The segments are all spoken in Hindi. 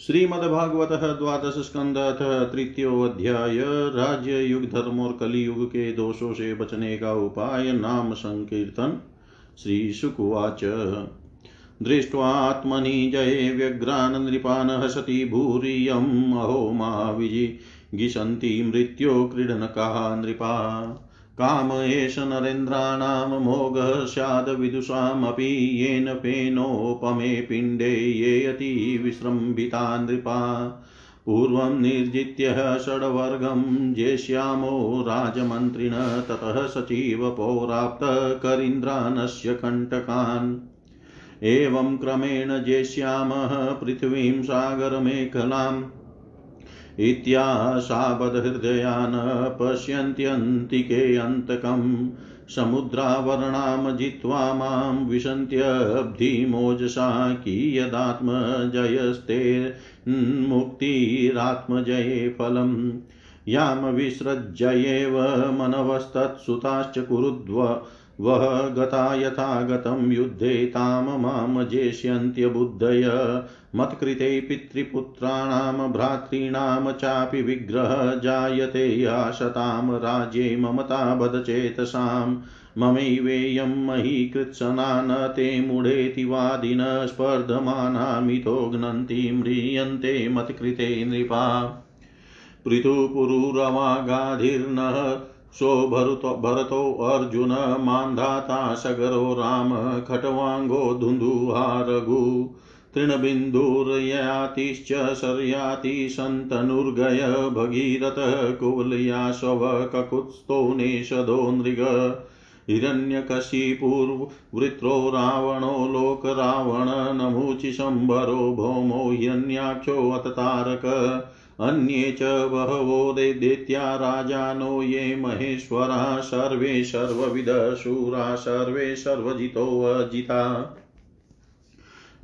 श्रीमद्भागवत द्वादश स्कंद तृतीयोध्याय राज्य युग धर्म और कलियुग के दोषों से बचने का उपाय नाम संकीर्तन। श्रीशुकुवाच। दृष्ट्वात्मनि जये व्यग्रान् नृपान् हसति भूरियम्। अहो मा विजिगिषन्ति मृत्यो क्रीडनकाः नृपा। काम एष नरेन्द्राणां मोघः स्याद्विदुषामपि येन फेनोपमे पिण्डे ये अति नृपा। पूर्वं निर्जित्य षड्वर्गं जेष्यामो राजमन्त्रिण, ततः सचिव पौराप्तकरीन्द्रानस्य कण्टकान्। एवं क्रमेण जेष्यामः पृथ्वीं सागरमेखलाम्। इत्याशाबदहृदयान् पश्यन्त्यन्तिके अन्तकम् समुद्रावर्णां जित्वा माँ विशन्त्यब्धिमोजसा कियदात्मजयस्तेन्मुक्तिरात्मजये फलम् यां विसृज्येव मनवस्तत्सुताश्च कुरुद्व वः गता यथा गतं युद्धे तां माँ जेष्यन्त्यबुद्धय मत्कृते पितृपुत्राणां, भ्रातॄणां चापि विग्रह जायते याशतां राज्ये ममता बदचेतसाम् ममैवेयं मही कृत्सना न ते मूढेति वादिन स्पर्धमानामितो घ्नन्ति म्रियन्ते मत्कृते नृपा। पृथुपुरुरवागाधिर्नः सो भरतो भरतोऽर्जुन मान्धाता सगरो राम खट्वाङ्गो धुन्धुहारघु तृणबिन्दुर्यातिश्च शर्याति सन्तनुर्गय भगीरथः कुवलयाशव ककुत्स्थो नेषदो नृग। हिरण्यकशिपूर्वृत्रो रावणो लोकरावण नमूचिशम्बरो भौमो हिरण्याक्षोऽत तारक। अन्ये च बहवो दैत्या राजानो ये महेश्वरा। सर्वे सर्वविदशूरा सर्वे सर्वजितोऽजिता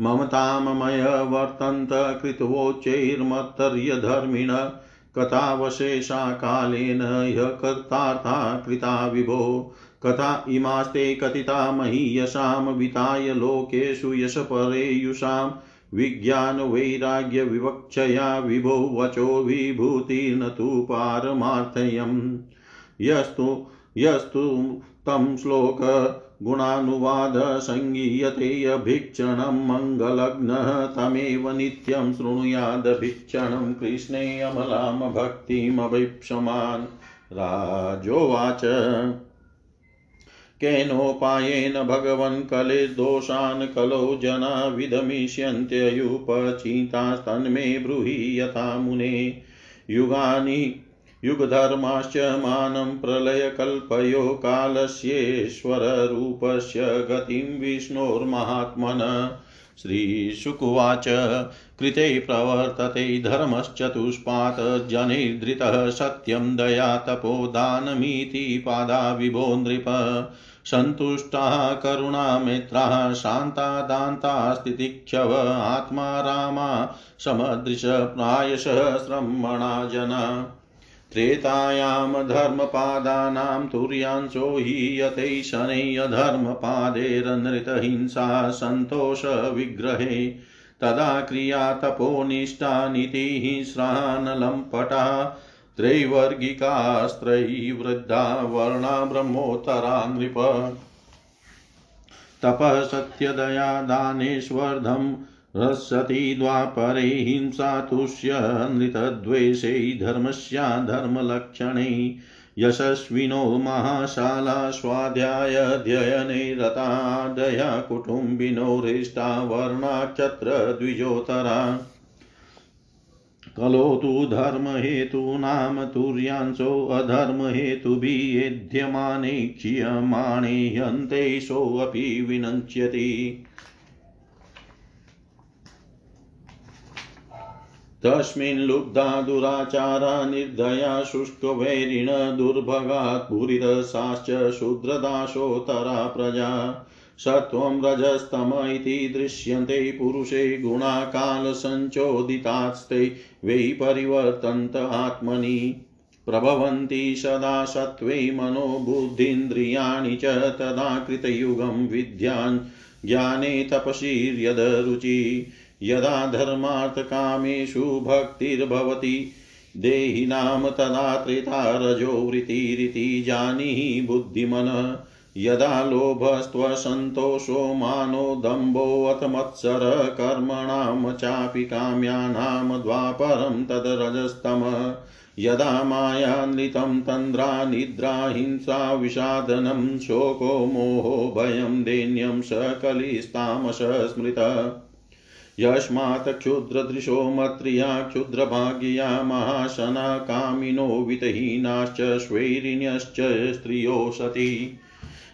ममताममय वर्तन्त कृतवोच्चैर्मत्तर्यधर्मिण कथावशेषा कालेन ह्य कर्तार्था कृता विभो। कथा इमास्ते कथिता महीयसां विताय लोकेषु यशपरेयुषां। विज्ञानवैराग्यविवक्षया विभो वचो विभूतिर्न तु पारमार्थयम्। यस्तु यस्तु तं श्लोक गुणानुवाद सङ्गीयते अभीक्षणं मङ्गलग्नः तमेव नित्यं शृणुयादभीक्षणं कृष्णे अमलां भक्तिमभीप्समान् राजोवाच, केनोपायेन भगवन् कलेर्दोषान् कलौ जना विधमिष्यन्त्ययुपचितास्तन्मे ब्रूहि यथा मुने। युगानि युगधर्माश्च मानं प्रलयकल्पयो कालस्येश्वररूपस्य गतिं विष्णोर्महात्मन। श्रीशुकुवाच, कृते प्रवर्तते धर्मश्चतुष्पात् जनैर्धृतः सत्यं दया तपोदानमिति पादा विभो नृप। सन्तुष्टाः करुणामित्राः शान्ता दान्तास्तितिक्षव आत्मा रामा प्रायशः श्रमणा जना। त्रेतायां धर्मपादानां तुर्यांशो हीयते शनैर्धर्मपादेरनृतहिंसा सन्तोषविग्रहे तदा क्रिया तपोनिष्ठानितिः श्रानलम्पटा त्रैवर्गिकास्त्रैवृद्धा वर्णा ब्रह्मोत्तरा नृप। तपः सत्यदया दानेष्वर्धम् रसति द्वापरे हिंसा तुष्य नृतद्वेषै धर्मस्याधर्मलक्षणै यशस्विनो महाशाला स्वाध्यायध्ययने रतादया कुटुम्बिनो हृष्टा वर्णाक्षत्र द्विजोतरा कलो तु धर्महेतूनां तुर्यांशोऽधर्महेतुभियेध्यमाने क्षीयमाणे हन्तेशोऽपि विनश्यति तस्मिन् लुब्धा दुराचारा निर्दया शुष्कवैरिण दुर्भगात् भूरिरसाश्च शूद्रदाशोत्तरा प्रजा। सत्वं रजस्तम इति दृश्यन्ते पुरुषे गुणाकालसञ्चोदितास्ते वै परिवर्तन्त आत्मनि। प्रभवन्ति सदा सत्त्वे मनोबुद्धीन्द्रियाणि च तदा कृतयुगं विद्यान्। ज्ञाने तपशीर्यदरुचि। यदा धर्मार्थकामेषु भक्तिर्भवति देहिनां तदा त्रेता रजो वृत्तिरिति जानीहि बुद्धिमनः। यदा लोभस्त्वसन्तोषो मानो दम्भोऽथ मत्सर कर्मणां चापि काम्यानां द्वापरं तद् यदा मायानृतं तन्द्रा, निद्रा, हिंसा, विषादनं, शोको, मोहो, भयं, दैन्यं सकलिस्तामस स्मृतः यस्मात् क्षुद्रदृशो मत्रिया क्षुद्रभाग्या महाशना कामिनो वितहीनाश्च स्वैरिण्यश्च स्त्रियो सती।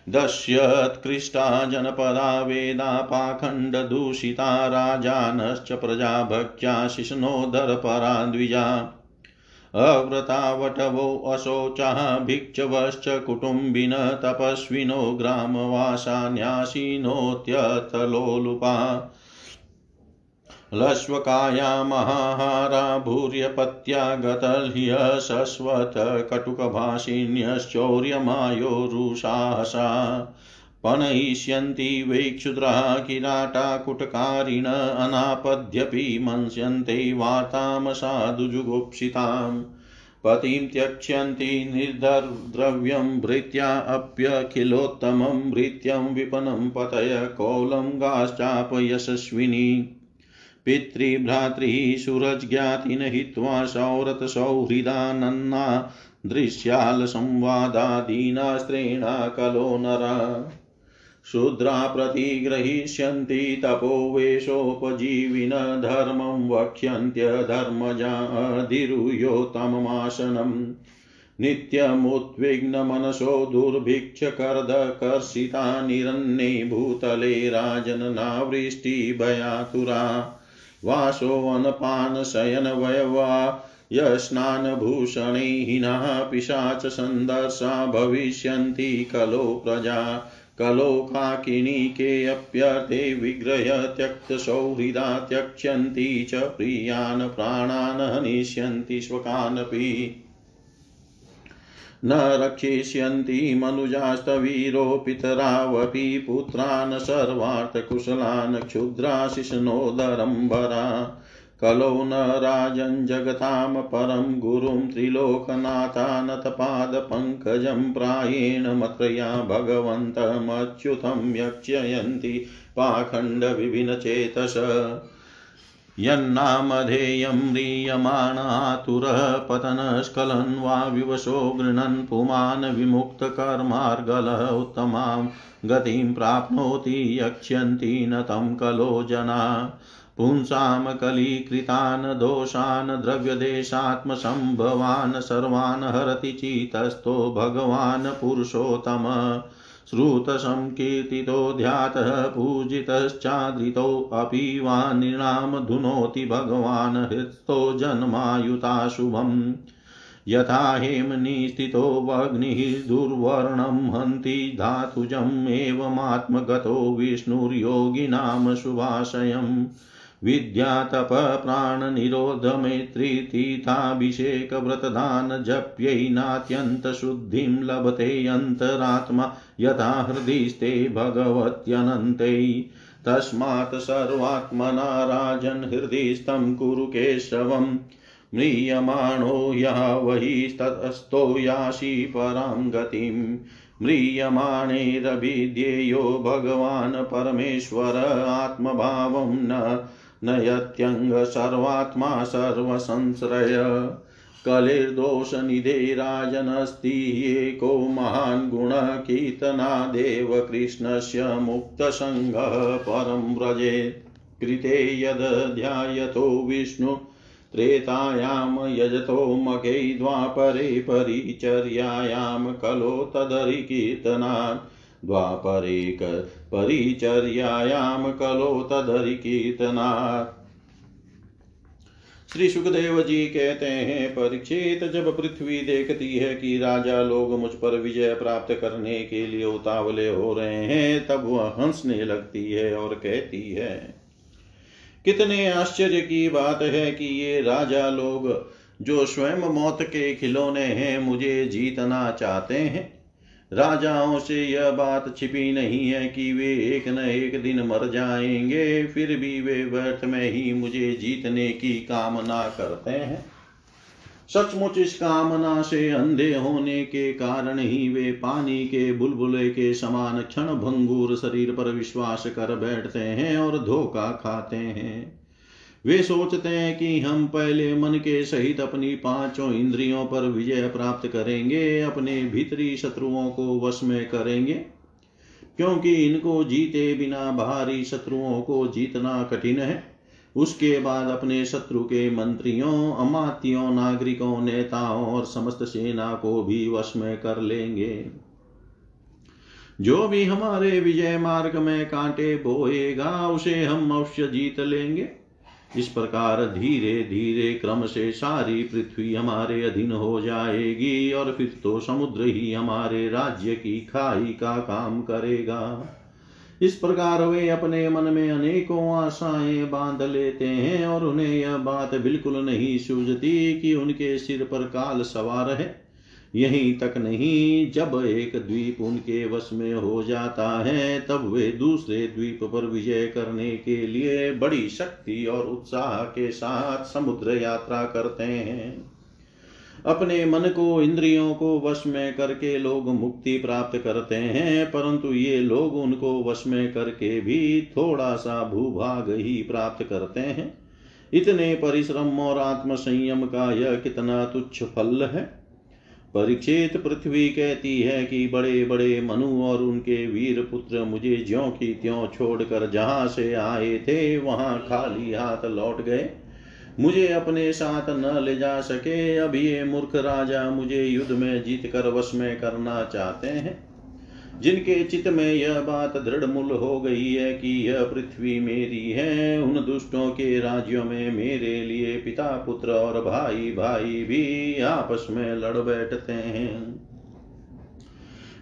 दस्यत्कृष्टा जनपदा वेदा पाखण्डदूषिता राजानश्च प्रजाभक्त्या शिशनोदरपरा द्विजा। अव्रतावटवो अशोचाः भिक्षवश्च कुटुम्बिन तपस्विनो ग्रामवासान्यासीनोत्यथलोलुपा लश्वकाया महाहारा भूर्यपत्या गतल्ह्य शश्वतकटुकभाषिण्यश्चौर्यमायोरुषासा पनयिष्यन्ति वै क्षुद्राः किराटाकुटकारिण अनापद्यपि मंस्यन्ते वातां साधुजुगुप्सिताम् पतिं त्यक्ष्यन्ति निर्धर्द्रव्यं भृत्या अप्यखिलोत्तमं भृत्यं विपनं पतय कौलं गाश्चापयशस्विनी पितृभ्रातृः सुरज्ञातिन हित्वा सौरतसौहृदानन्ना दृश्यालसंवादादीनास्त्रेणा कलो नरा। शूद्रा प्रतिग्रहीष्यन्ति तपो वेशोपजीविन धर्मं वक्ष्यन्त्यधर्मजाधिरुयोतममासनम् नित्यमुद्विग्नमनसो दुर्भिक्षकर्दकर्षिता निरन्ये भूतले राजननावृष्टिभयातुरा वासोऽनपानशयनवयवा यस्नानभूषणैहिनः पिशाच सन्दर्शा भविष्यन्ति कलो प्रजा, कलो काकिनीकेऽप्यर्थे विग्रह त्यक्तसौहृदा त्यक्ष्यन्ति च प्रियान् प्राणान् हनिष्यन्ति स्वकानपि। न रक्षिष्यन्ति मनुजास्तवीरो पितरावपि पुत्रान् सर्वार्थकुशलान् क्षुद्राशिष्णोदरम्बरा कलो न राजन् जगतां परं गुरुं त्रिलोकनाथानतपादपङ्कजं प्रायेण मत्रया भगवन्तमच्युतं यक्षयन्ति पाखण्डविभिन्नचेतस। यन्नामधेयं म्रियमाणातुरः पतनस्खलन् वा विवशो गृह्णन् पुमान् विमुक्तकर्मार्गलः उत्तमां गतिं प्राप्नोति यक्ष्यन्ति न तं कलो जना। पुंसां कलीकृतान् दोषान् द्रव्यदेशात्मसम्भवान् सर्वान् हरति चितस्थो भगवान् पुरुषोत्तम। श्रुतसंकीर्तितो ध्यातः पूजितश्चादृतोऽपि वा धुनोति भगवान् हृतो जन्मायुताशुभम्। यथा हेमनिस्थितो वग्निः दुर्वर्णं हन्ति धातुजम् एवमात्मगतो विष्णुर्योगिनां शुभाशयम्। विद्यातपप्राणनिरोधमैत्रीतीर्थाभिषेकव्रतदान जप्यै नात्यन्तशुद्धिं लभते अन्तरात्मा यथा हृदिस्ते भगवत्यनन्तै। तस्मात् सर्वात्मना राजन् हृदिस्थं कुरु केशवम्। म्रियमाणो यः वहिस्ततस्तो यासि परां गतिम्। म्रियमाणैरभिध्येयो भगवान् परमेश्वर आत्मभावं न नयत्यङ्ग सर्वात्मा सर्वसंश्रय। कलिर्दोषनिधे राजनस्ति एको महान् गुणः कीर्तनादेव कृष्णस्य मुक्तसङ्गः परं व्रजेत् कृते यदध्यायतो विष्णु, त्रेतायां यजतो मकै द्वापरे परिचर्यायां कलो तदरिकीर्तनात् द्वापरे परिचर्यायां कलो तदरिकीर्तनात् श्री सुखदेव जी कहते हैं, परीक्षित जब पृथ्वी देखती है कि राजा लोग मुझ पर विजय प्राप्त करने के लिए उतावले हो रहे हैं, तब वह हंसने लगती है और कहती है, कितने आश्चर्य की बात है कि ये राजा लोग जो स्वयं मौत के खिलौने हैं, मुझे जीतना चाहते हैं। राजाओं से यह बात छिपी नहीं है कि वे एक न एक दिन मर जाएँगे, फिर भी वे व्यर्थ में ही मुझे जीतने की कामना करते हैं। सचमुच इस कामना से अंधे होने के कारण ही वे पानी के बुलबुले के समान क्षण भंगुर शरीर पर विश्वास कर बैठते हैं और धोखा खाते हैं। वे सोचते हैं कि हम पहले मन के सहित अपनी पाँचों इंद्रियों पर विजय प्राप्त करेंगे, अपने भीतरी शत्रुओं को वश में करेंगे। क्योंकि इनको जीते बिना बाहरी शत्रुओं को जीतना कठिन है। उसके बाद अपने शत्रु के मंत्रियों, अमात्यों, नागरिकों, नेताओं और समस्त सेना को भी वश में कर लेंगे। जो भी हमारे विजय मार्ग में कांटे बोएगा, उसे हम अवश्य जीत लेंगे। इस प्रकार धीरे धीरे क्रम से सारी पृथ्वी हमारे अधीन हो जाएगी और फिर तो समुद्र ही हमारे राज्य की खाई का काम करेगा। इस प्रकार वे अपने मन में अनेकों आशाएँ बाँध लेते हैं और उन्हें यह बात बिल्कुल नहीं सूझती कि उनके सिर पर काल सवार है। यहीं तक नहीं जब एक द्वीप उनके वश में हो जाता है, तब वे दूसरे द्वीप पर विजय करने के लिए बड़ी शक्ति और उत्साह के साथ समुद्र यात्रा करते हैं। अपने मन को, इंद्रियों को वश में करके लोग मुक्ति प्राप्त करते हैं, परंतु ये लोग उनको वश में करके भी थोड़ा सा भूभाग ही प्राप्त करते हैं। इतने परिश्रम और आत्म संयम का यह कितना तुच्छ फल है। परीक्षित पृथ्वी कहती है कि बड़े बड़े मनु और उनके वीर पुत्र मुझे ज्यों की त्यों छोड़कर जहाँ से आए थे, वहाँ खाली हाथ लौट गए। मुझे अपने साथ न ले जा सके। अब ये मूर्ख राजा मुझे युद्ध में जीत कर वश में करना चाहते हैं। जिनके चित्त में यह बात दृढ़ मूल हो गई है कि यह पृथ्वी मेरी है, उन दुष्टों के राज्यों में मेरे लिए पिता, पुत्र और भाई भाई भी आपस में लड़ बैठते हैं।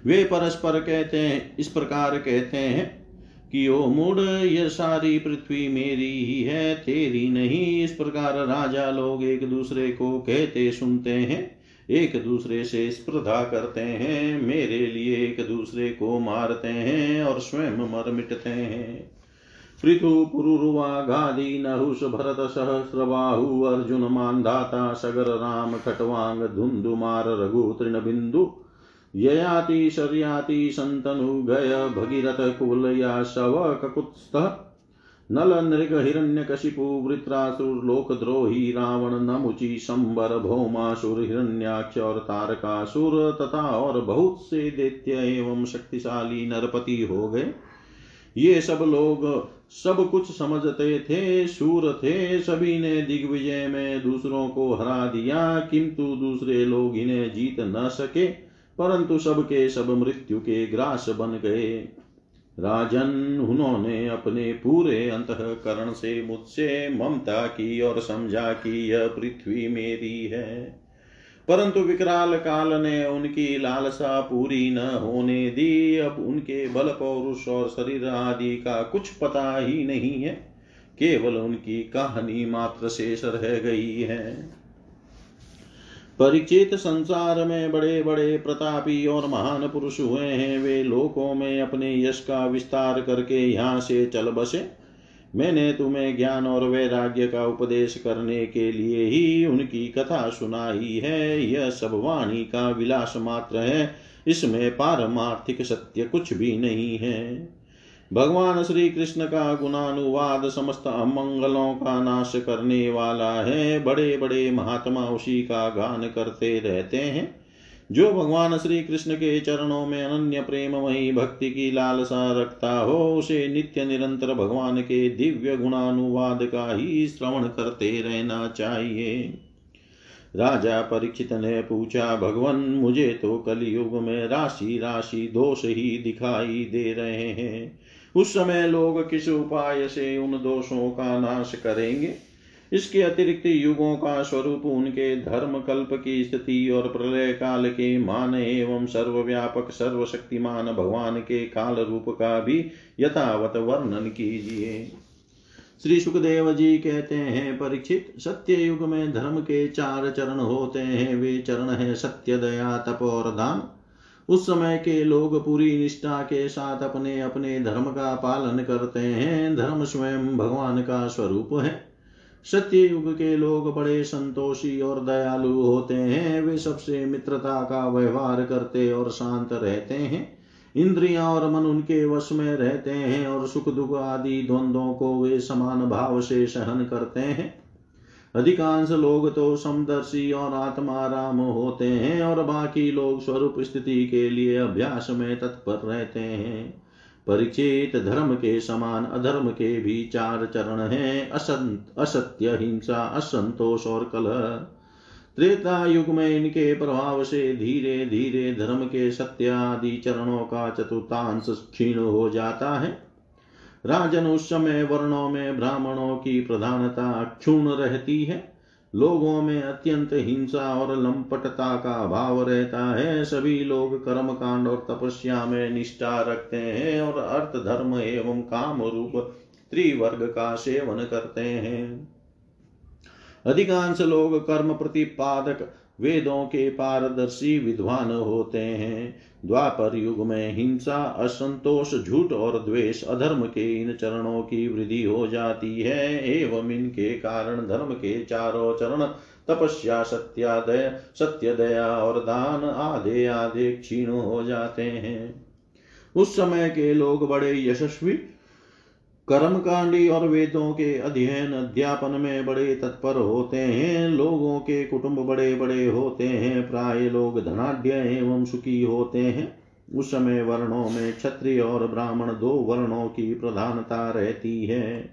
वे परस्पर कहते हैं, इस प्रकार कहते हैं कि, ओ मूड यह सारी पृथ्वी मेरी ही है, तेरी नहीं। इस प्रकार राजा लोग एक दूसरे को कहते सुनते हैं। एक दूसरे से स्पर्धा करते हैं, मेरे लिए एक दूसरे को मारते हैं और स्वयं मर मिटते हैं। पृथु, पुरुरुवा, गादी, नहुष, भरत सहस्रबाहु अर्जुन मानधाता सगर, राम, खटवांग, धुंधुमार रघु तृण बिंदु, ययाति, शर्याति, संतनु, गय, भगीरथ कुलया शव ककुत्स्थ नल नृग हिरण्य कशिपु वृत्रासुर लोकद्रोही रावण नमुचि संबर भौमासुर हिरण्याक्ष और तारकासुर तथा और बहुत से दैत्य एवं शक्तिशाली नरपति हो गए। ये सब लोग सब कुछ समझते थे, शूर थे, सभी ने दिग्विजय में दूसरों को हरा दिया, किंतु दूसरे लोग इन्हें जीत न सके, परंतु सबके सब मृत्यु के ग्रास बन गए। राजन, उन्होंने अपने पूरे अंतकरण से मुझसे ममता की और समझा कि यह पृथ्वी मेरी है। परंतु विकराल काल ने उनकी लालसा पूरी न होने दी। अब उनके बल, पौरुष और शरीर आदि का कुछ पता ही नहीं है। केवल उनकी कहानी मात्र शेष रह गई है। परिचित संसार में बड़े बड़े प्रतापी और महान पुरुष हुए हैं। वे लोकों में अपने यश का विस्तार करके यहाँ से चल बसे। मैंने तुम्हें ज्ञान और वैराग्य का उपदेश करने के लिए ही उनकी कथा सुनाई है। यह सब वाणी का विलास मात्र है। इसमें पारमार्थिक सत्य कुछ भी नहीं है। भगवान श्री कृष्ण का गुणानुवाद समस्त अमंगलों का नाश करने वाला है। बड़े बड़े महात्मा उसी का गान करते रहते हैं। जो भगवान श्री कृष्ण के चरणों में अनन्य वही भक्ति की लालसा रखता हो, उसे नित्य निरंतर भगवान के दिव्य गुणानुवाद का ही श्रवण करते रहना चाहिए। राजा परीक्षित ने पूछा, भगवान, मुझे तो कलयुग में राशि राशि दोष ही दिखाई दे रहे हैं। उस समय लोग किस उपाय से उन दोषों का नाश करेंगे? इसके अतिरिक्त युगों का स्वरूप उनके धर्म कल्प की स्थिति और प्रलय काल के मान एवं सर्वव्यापक सर्वशक्तिमान भगवान के काल रूप का भी यथावत वर्णन कीजिए। श्री सुखदेव जी कहते हैं, परीक्षित सत्य युग में धर्म के चार चरण होते हैं। वे चरण है सत्य, दया, तप और दान। उस समय के लोग पूरी निष्ठा के साथ अपने अपने धर्म का पालन करते हैं। धर्म स्वयं भगवान का स्वरूप है। सत्य युग के लोग बड़े संतोषी और दयालु होते हैं। वे सबसे मित्रता का व्यवहार करते और शांत रहते हैं। इंद्रियाँ और मन उनके वश में रहते हैं और सुख दुख आदि द्वंद्वों को वे समान भाव से सहन करते हैं। अधिकांश लोग तो समदर्शी और आत्मा राम होते हैं और बाकी लोग स्वरूप स्थिति के लिए अभ्यास में तत्पर रहते हैं। परिचित धर्म के समान अधर्म के भी चार चरण हैं, असंत, असत्य, हिंसा, असंतोष और कलह। त्रेता युग में इनके प्रभाव से धीरे धीरे धर्म के सत्य आदि चरणों का चतुर्थांश क्षीण हो जाता है। राजन उस समय वर्णों में ब्राह्मणों की प्रधानता क्षुण रहती है। लोगों में अत्यंत हिंसा और लंपटता का भाव रहता है। सभी लोग कर्म कांड और तपस्या में निष्ठा रखते हैं और अर्थ, धर्म एवं काम रूप त्रिवर्ग का सेवन करते हैं। अधिकांश लोग कर्म प्रतिपादक वेदों के पारदर्शी विद्वान होते हैं। द्वापर युग में हिंसा, असंतोष, झूठ और द्वेष अधर्म के इन चरणों की वृद्धि हो जाती है। एवं इनके कारण धर्म के चारों चरण, तपस्या, सत्यादय सत्य दया और दान आधे आधे क्षीण हो जाते हैं। उस समय के लोग बड़े यशस्वी कर्मकांडी और वेदों के अध्ययन अध्यापन में बड़े तत्पर होते हैं। लोगों के कुटुंब बड़े बड़े होते हैं। प्राय लोग धनाढ़ एवं सुखी होते हैं। उस समय वर्णों में क्षत्रिय और ब्राह्मण दो वर्णों की प्रधानता रहती है।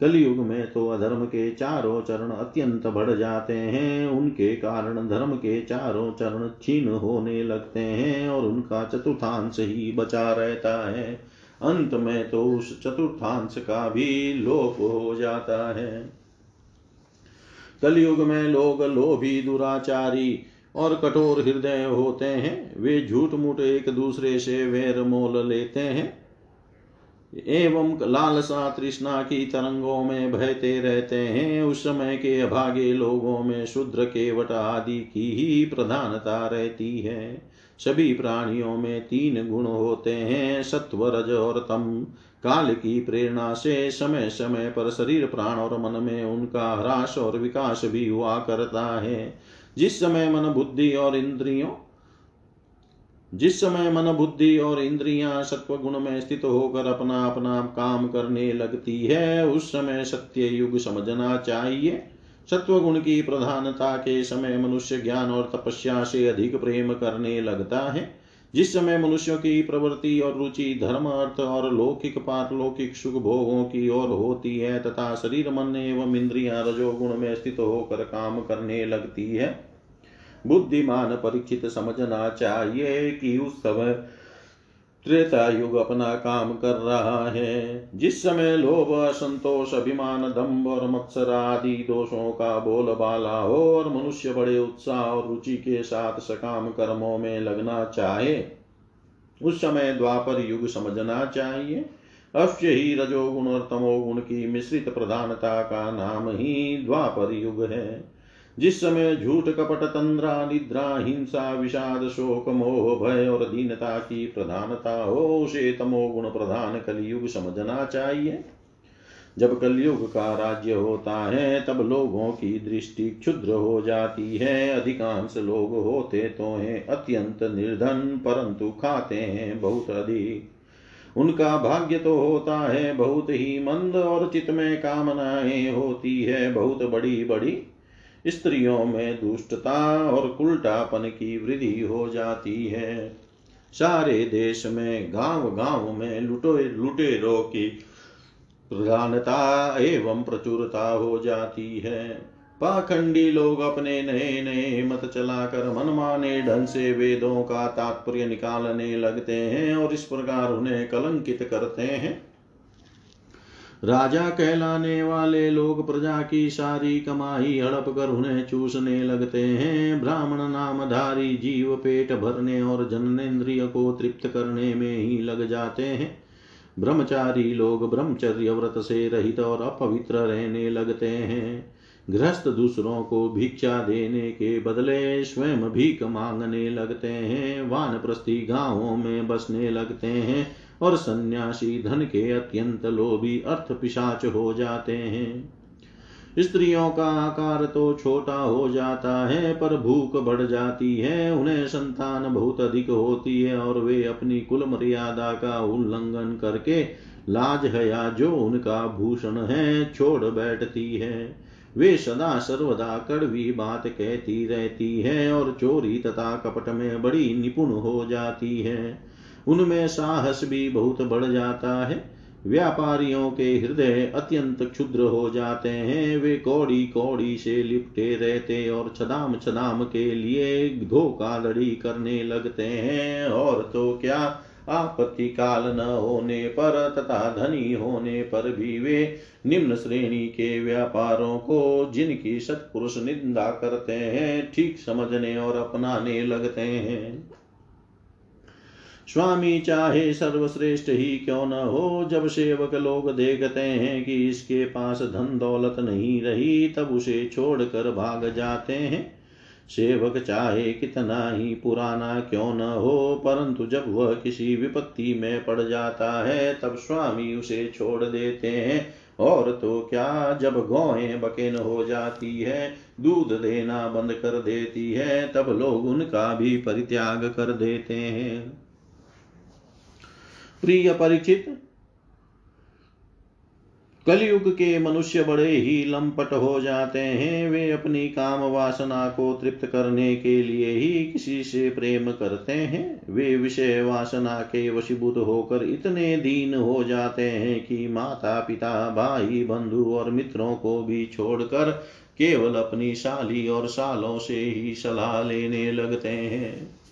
कलयुग में तो अधर्म के चारों चरण अत्यंत बढ़ जाते हैं। उनके कारण धर्म के चारों चरण क्षीण होने लगते हैं और उनका चतुर्थांश ही बचा रहता है। अंत में तो उस चतुर्थांश का भी लोप हो जाता है। कलयुग में लोग लोभी दुराचारी और कठोर हृदय होते हैं। वे झूठ मूठ एक दूसरे से वैर मोल लेते हैं। एवं लालसा तृष्णा की तरंगों में बहते रहते हैं। उस समय के अभागे लोगों में शुद्र केवट आदि की ही प्रधानता रहती है। सभी प्राणियों में तीन गुण होते हैं सत्व रज और तम। काल की प्रेरणा से समय समय पर शरीर, प्राण और मन में उनका ह्रास और विकास भी हुआ करता है। जिस समय मन बुद्धि और इंद्रियों, जिस समय मन बुद्धि और इंद्रियाँ सत्व गुण में स्थित होकर अपना अपना काम करने लगती है, उस समय सत्य युग समझना चाहिए। सत्वगुण की प्रधानता के समय मनुष्य ज्ञान और तपस्या से अधिक प्रेम करने लगता है। जिस समय मनुष्यों की प्रवृत्ति और रुचि धर्म, अर्थ और लौकिक पारलौकिक सुख भोगों की ओर होती है तथा शरीर, मन एवं इंद्रिया रजोगुण में स्थित होकर काम करने लगती है। बुद्धिमान परीक्षित समझना चाहिए कि उस समय त्रेता युग अपना काम कर रहा है। जिस समय लोभ, असंतोष, अभिमान, दम्भ और मत्सर आदि दोषों का बोलबाला हो और मनुष्य बड़े उत्साह और रुचि के साथ सकाम कर्मों में लगना चाहे, उस समय द्वापर युग समझना चाहिए। अवश्य ही रजोगुण और तमोगुण की मिश्रित प्रधानता का नाम ही द्वापर युग है। जिस समय झूठ कपट, तंद्रा, निद्रा, हिंसा, विषाद, शोक, मोह, भय और दीनता की प्रधानता हो, उसे तमो गुण प्रधान कलयुग समझना चाहिए। जब कलयुग का राज्य होता है, तब लोगों की दृष्टि क्षुद्र हो जाती है। अधिकांश लोग होते तो हैं अत्यंत निर्धन, परंतु खाते हैं बहुत अधिक। उनका भाग्य तो होता है, बहुत ही मंद और चित में कामनाएँ होती है, बहुत बड़ी बड़ी स्त्रियों में दुष्टता और कुलटापन की वृद्धि हो जाती है। सारे देश में गाँव गाँव में लुटो, लुटेरों की प्रधानता एवं प्रचुरता हो जाती है। पाखंडी लोग अपने नए नए मत चलाकर मनमाने ढंग से वेदों का तात्पर्य निकालने लगते हैं और इस प्रकार उन्हें कलंकित करते हैं। राजा कहलाने वाले लोग प्रजा की सारी कमाई हड़प कर उन्हें चूसने लगते हैं। ब्राह्मण नामधारी जीव पेट भरने और जननेन्द्रिय को तृप्त करने में ही लग जाते हैं। ब्रह्मचारी लोग ब्रह्मचर्य व्रत से रहित और अपवित्र रहने लगते हैं। गृहस्थ दूसरों को भिक्षा देने के बदले स्वयं भीख मांगने लगते हैं। वानप्रस्थी गाँवों में बसने लगते हैं। और सन्यासी धन के अत्यंत लोभी अर्थ पिशाच हो जाते हैं। स्त्रियों का आकार तो छोटा हो जाता है, पर भूख बढ़ जाती है, उन्हें संतान बहुत अधिक होती है और वे अपनी कुल मर्यादा का उल्लंघन करके लाज हया जो उनका भूषण है, छोड़ बैठती है। वे सदा सर्वदा कड़वी बात कहती रहती है और चोरी तथा कपट में बड़ी निपुण हो जाती है। उनमें साहस भी बहुत बढ़ जाता है। व्यापारियों के हृदय अत्यंत क्षुद्र हो जाते हैं। वे कौड़ी कौड़ी से लिपटे रहते और छदाम छदाम के लिए धोखा लड़ी करने लगते हैं। और तो क्या, आपत्ति काल न होने पर तथा धनी होने पर भी वे निम्न श्रेणी के व्यापारों को, जिनकी सत्पुरुष निंदा करते हैं, ठीक समझने और अपनाने लगते हैं। स्वामी चाहे सर्वश्रेष्ठ ही क्यों न हो, जब सेवक लोग देखते हैं कि इसके पास धन दौलत नहीं रही, तब उसे छोड़कर भाग जाते हैं। सेवक चाहे कितना ही पुराना क्यों न हो, परंतु जब वह किसी विपत्ति में पड़ जाता है, तब स्वामी उसे छोड़ देते हैं। और तो क्या, जब गौएँ बकेन हो जाती है, दूध देना बंद कर देती है, तब लोग उनका भी परित्याग कर देते हैं। प्रिय परिचित, कलयुग के मनुष्य बड़े ही लंपट हो जाते हैं। वे अपनी काम वासना को तृप्त करने के लिए ही किसी से प्रेम करते हैं। वे विषय वासना के वशीभूत होकर इतने दीन हो जाते हैं कि माता पिता भाई बंधु और मित्रों को भी छोड़कर केवल अपनी साली और सालों से ही सलाह लेने लगते हैं।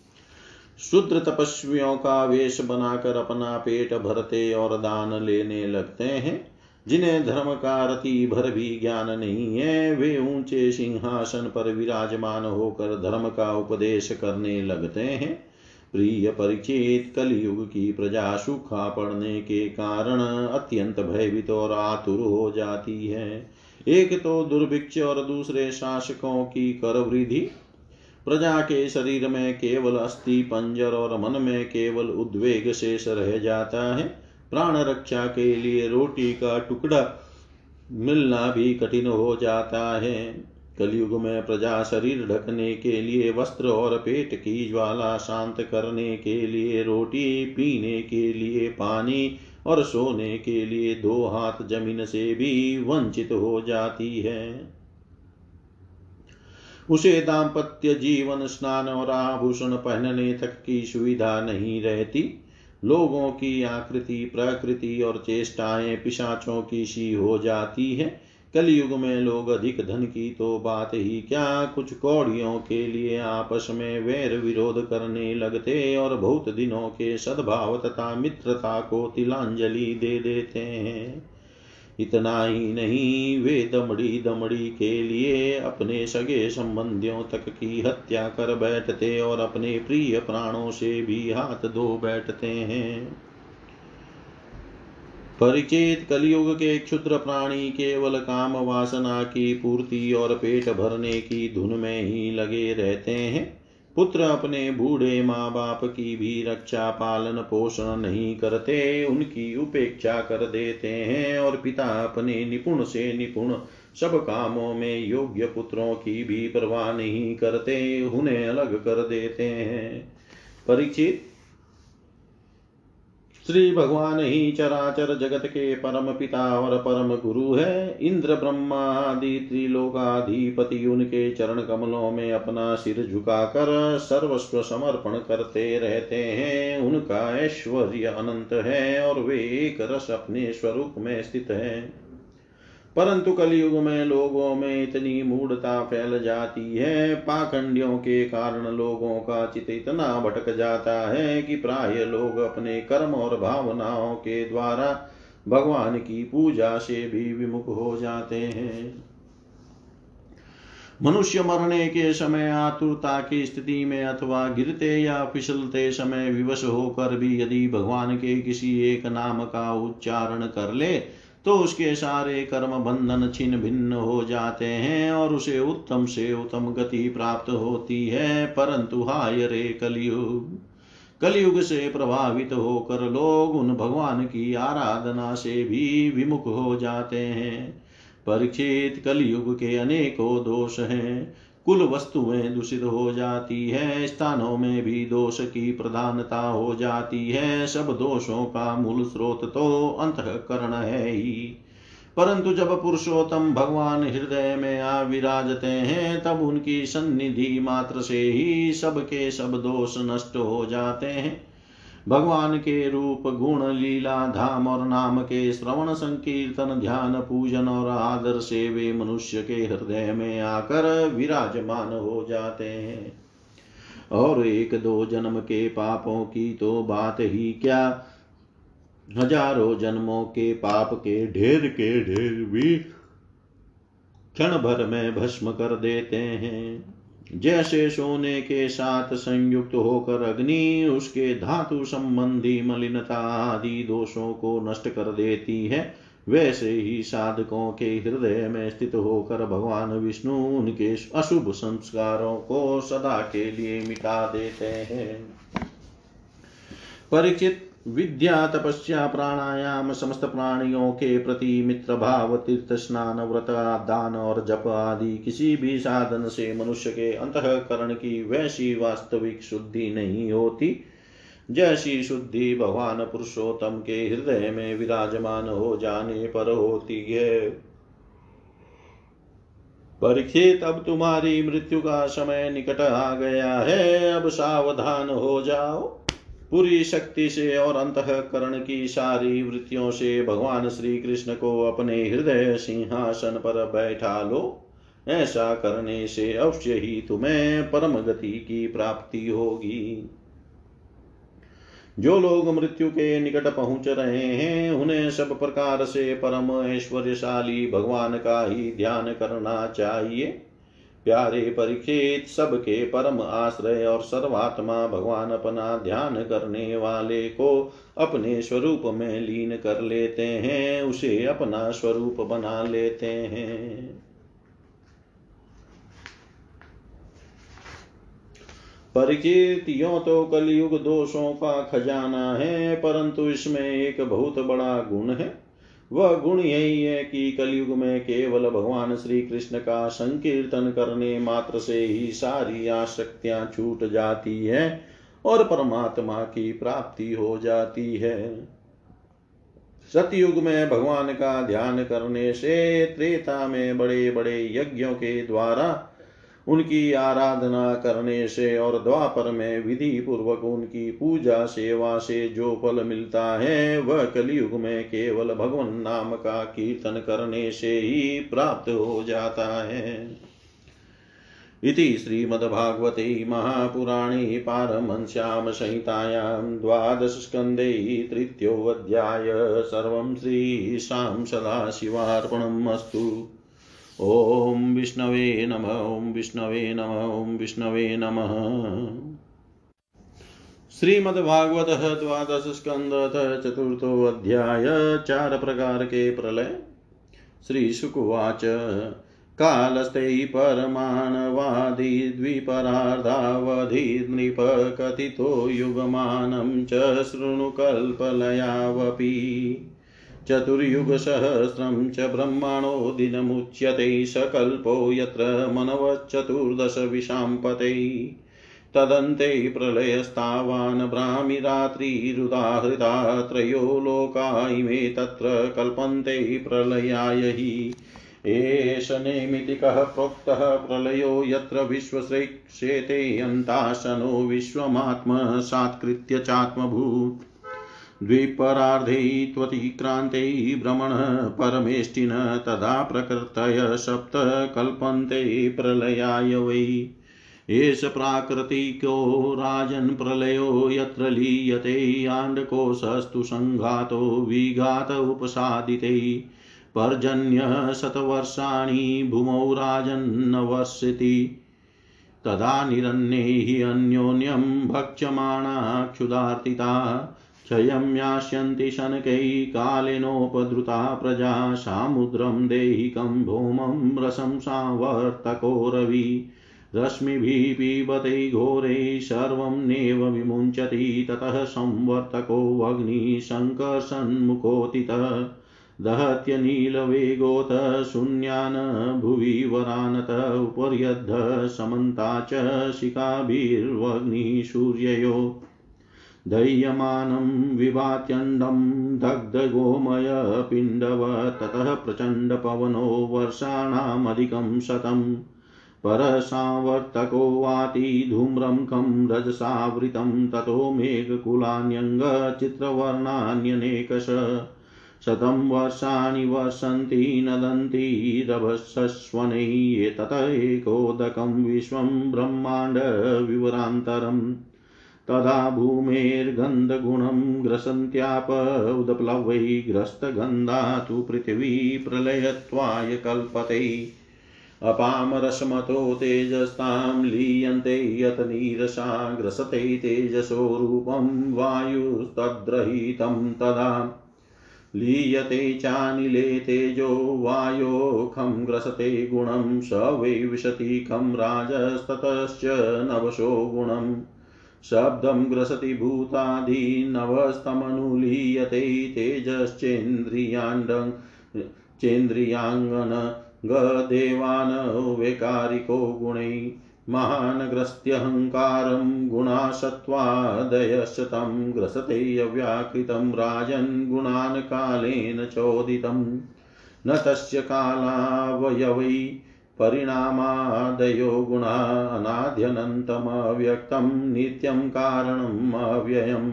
शुद्र तपस्वियों का वेश बनाकर अपना पेट भरते और दान लेने लगते हैं। जिन्हें धर्म का रति भर भी ज्ञान नहीं है, वे ऊँचे सिंहासन पर विराजमान होकर धर्म का उपदेश करने लगते हैं। प्रिय परिचित, कलयुग की प्रजा सूखा पड़ने के कारण अत्यंत भयभीत और आतुर हो जाती है। एक तो दुर्भिक्ष और दूसरे शासकों की कर वृद्धि प्रजा के शरीर में केवल अस्थि, पंजर और मन में केवल उद्वेग शेष रह जाता है। प्राण रक्षा के लिए रोटी का टुकड़ा मिलना भी कठिन हो जाता है। कलयुग में प्रजा शरीर ढकने के लिए वस्त्र और पेट की ज्वाला शांत करने के लिए रोटी, पीने के लिए पानी और सोने के लिए दो हाथ ज़मीन से भी वंचित हो जाती है। उसे दाम्पत्य जीवन, स्नान और आभूषण पहनने तक की सुविधा नहीं रहती। लोगों की आकृति, प्रकृति और चेष्टाएँ पिशाचों की सी हो जाती है। कलयुग में लोग अधिक धन की तो बात ही क्या, कुछ कौड़ियों के लिए आपस में वैर विरोध करने लगते और बहुत दिनों के सद्भाव तथा मित्रता को तिलांजलि दे देते हैं। इतना ही नहीं, वे दमड़ी दमड़ी के लिए अपने सगे संबंधियों तक की हत्या कर बैठते और अपने प्रिय प्राणों से भी हाथ धो बैठते हैं। परिचित कलयुग के क्षुद्र प्राणी केवल काम वासना की पूर्ति और पेट भरने की धुन में ही लगे रहते हैं। पुत्र अपने बूढ़े माँ बाप की भी रक्षा, पालन, पोषण नहीं करते, उनकी उपेक्षा कर देते हैं और पिता अपने निपुण से निपुण सब कामों में योग्य पुत्रों की भी परवाह नहीं करते, उन्हें अलग कर देते हैं। परीक्षित श्री भगवान ही चराचर जगत के परम पिता और परम गुरु है। इंद्र ब्रह्मा आदि त्रिलोकाधिपति उनके चरण कमलों में अपना सिर झुकाकर सर्वस्व समर्पण करते रहते हैं। उनका ऐश्वर्य अनंत है और वे एक रस अपने स्वरूप में स्थित है। परंतु कलयुग में लोगों में इतनी मूढ़ता फैल जाती है। पाखंडियों के कारण लोगों का चित इतना भटक जाता है कि प्राय लोग अपने कर्म और भावनाओं के द्वारा भगवान की पूजा से भी विमुख हो जाते हैं। मनुष्य मरने के समय आतुरता की स्थिति में अथवा गिरते या फिसलते समय विवश होकर भी यदि भगवान के किसी एक नाम का उच्चारण कर ले तो उसके सारे कर्म बंधन छिन्न भिन्न हो जाते हैं और उसे उत्तम से उत्तम गति प्राप्त होती है, परंतु हाय रे कलयुग। कलयुग से प्रभावित होकर लोग उन भगवान की आराधना से भी विमुख हो जाते हैं। परीक्षित कलयुग के अनेकों दोष हैं। कुल वस्तुएँ दूषित हो जाती है, स्थानों में भी दोष की प्रधानता हो जाती है, सब दोषों का मूल स्रोत तो अंतकरण है ही। परंतु जब पुरुषोत्तम भगवान हृदय में आ विराजते हैं, तब उनकी सन्निधि मात्र से ही सबके सब दोष नष्ट हो जाते हैं। भगवान के रूप, गुण, लीला, धाम और नाम के श्रवण, संकीर्तन, ध्यान, पूजन और आदर से वे मनुष्य के हृदय में आकर विराजमान हो जाते हैं। और एक दो जन्म के पापों की तो बात ही क्या? हज़ारों जन्मों के पाप के ढेर के ढेर भी क्षण भर में भस्म कर देते हैं। जैसे सोने के साथ संयुक्त होकर अग्नि, उसके धातु संबंधी मलिनता आदि दोषों को नष्ट कर देती है, वैसे ही साधकों के हृदय में स्थित होकर भगवान विष्णु उनके अशुभ संस्कारों को सदा के लिए मिटा देते हैं। परीक्षित विद्या तपस्या प्राणायाम समस्त प्राणियों के प्रति मित्र भाव, तीर्थ, स्नान, व्रत, दान और जप आदि किसी भी साधन से मनुष्य के अंतकरण की वैसी वास्तविक शुद्धि नहीं होती। जैसी शुद्धि भगवान पुरुषोत्तम के हृदय में विराजमान हो जाने पर होती है। परीक्षित अब तुम्हारी मृत्यु का समय निकट आ गया है। अब सावधान हो जाओ। पूरी शक्ति से और अंतकरण की सारी वृत्तियों से भगवान श्री कृष्ण को अपने हृदय सिंहासन पर बैठा लो। ऐसा करने से अवश्य ही तुम्हें परम गति की प्राप्ति होगी। जो लोग मृत्यु के निकट पहुँच रहे हैं, उन्हें सब प्रकार से परम ऐश्वर्यशाली भगवान का ही ध्यान करना चाहिए। प्यारे परीक्षित सबके परम आश्रय और सर्वात्मा भगवान अपना ध्यान करने वाले को अपने स्वरूप में लीन कर लेते हैं, उसे अपना स्वरूप बना लेते हैं। परिचित यो तो कलयुग दोषों का खजाना है, परंतु इसमें एक बहुत बड़ा गुण है। वह गुण यही है कि कलयुग में केवल भगवान श्री कृष्ण का संकीर्तन करने मात्र से ही सारी आसक्तियाँ छूट जाती है और परमात्मा की प्राप्ति हो जाती है। सतयुग में भगवान का ध्यान करने से त्रेता में बड़े बड़े यज्ञों के द्वारा उनकी आराधना करने से और द्वापर में विधि पूर्वक उनकी पूजा सेवा से जो फल मिलता है, वह कलयुग में केवल भगवान नाम का कीर्तन करने से ही प्राप्त हो जाता है। इति श्रीमद्भागवते महापुराणे पारमंस्यां संहितायां द्वादशस्कन्धे तृतीयोऽध्याय, सर्वं श्रीशां सदाशिवार्पणम् अस्तु। ॐ विष्णवे नम ॐ विष्णवे नम ॐ विष्णवे नमः। श्रीमद्भागवत स्कंद चतुर्थोऽध्याय चार प्रकार के प्रलय। श्री शुकुवाच कालस्ते परमाणवादी द्विपरार्धावधि नृप कथितो युगमानं च शृणु कल्पलयावपि। चतुर्युगसहस्रं च ब्रह्मणो दिनमुच्यते सकल्पो यत्र मनवच्चतुर्दशविशाम्पते तदन्ते प्रलयस्तावान् भ्रामिरात्रिरुदाहृता त्रयो लोका इमे तत्र कल्पन्ते प्रलयाय हि। एष नैमितिकः प्रोक्तः प्रलयो यत्र विश्वश्रेक्षेते अन्ताशनो विश्वमात्मसात्कृत्य चात्मभूत्। द्विपरार्धे त्वतिक्रान्ते भ्रमणः परमेष्टिन तदा प्रकृतय सप्त कल्पन्ते प्रलयाय वै। एष प्राकृतिको राजन् प्रलयो यत्र लीयते आण्डकोशस्तु सङ्घातो विघात उपसादिते। पर्जन्यः शतवर्षाणि भूमौ राजन्नवर्षति तदा निरन्ये हि अन्योन्यं भक्ष्यमाणा क्षुधार्तिता क्षयं यास्यन्ति शनकैः कालेनोपद्रुता प्रजा सामुद्रं देहिकं भौमं रसं सावर्तको रवि। रश्मिभिः पीबते घोरे सर्वं नेव विमुञ्चति ततः संवर्तकोऽग्निशङ्कर्षन्मुखोतितः दहत्यनीलवेगोत शून्यान् भुवि वरानत उपर्यद्ध समन्ता च शिखाभिर्वग्निः सूर्ययो। दह्यमानं विभात्यण्डं दग्धगोमयपिण्डव ततः प्रचण्डपवनो वर्षाणामधिकं शतम् परसावर्तको वाति धूम्रं खं रजसावृतं, ततो मेघकुलान्यङ्गचित्रवर्णान्यनेकश। शतं वर्षाणि वर्षन्ति नदन्ति रभसस्वनैः तत एकोदकं विश्वं ब्रह्माण्डविवरान्तरम्। तदा भूमेर्गन्धगुणं ग्रसन्त्याप उदप्लवै ग्रस्तगन्धा तु पृथिवी प्रलयत्वाय कल्पते। अपामरसमतो तेजस्तां लीयन्ते यत नीरसा ग्रसते तेजसो रूपं वायुस्तद्रहितं तदा। लीयते चानिले तेजो वायोखं ग्रसते गुणं स वै विशतिखं राजस्ततश्च नवशो गुणम्। शब्दं ग्रसति भूतादिनवस्तमनुलीयते तेजश्चेन्द्रियाण्ड चेन्द्रियाङ्गन गदेवान् वैकारिको गुणै, महानग्रस्त्यहङ्कारं गुणासत्त्वादयश्च तं ग्रसते अव्याकृतं राजन् गुणान् कालेन चोदितं। न तस्य कालावयवै परिणामादयो गुणा अनाद्यनन्तमव्यक्तं नित्यं कारणम् अव्ययम्।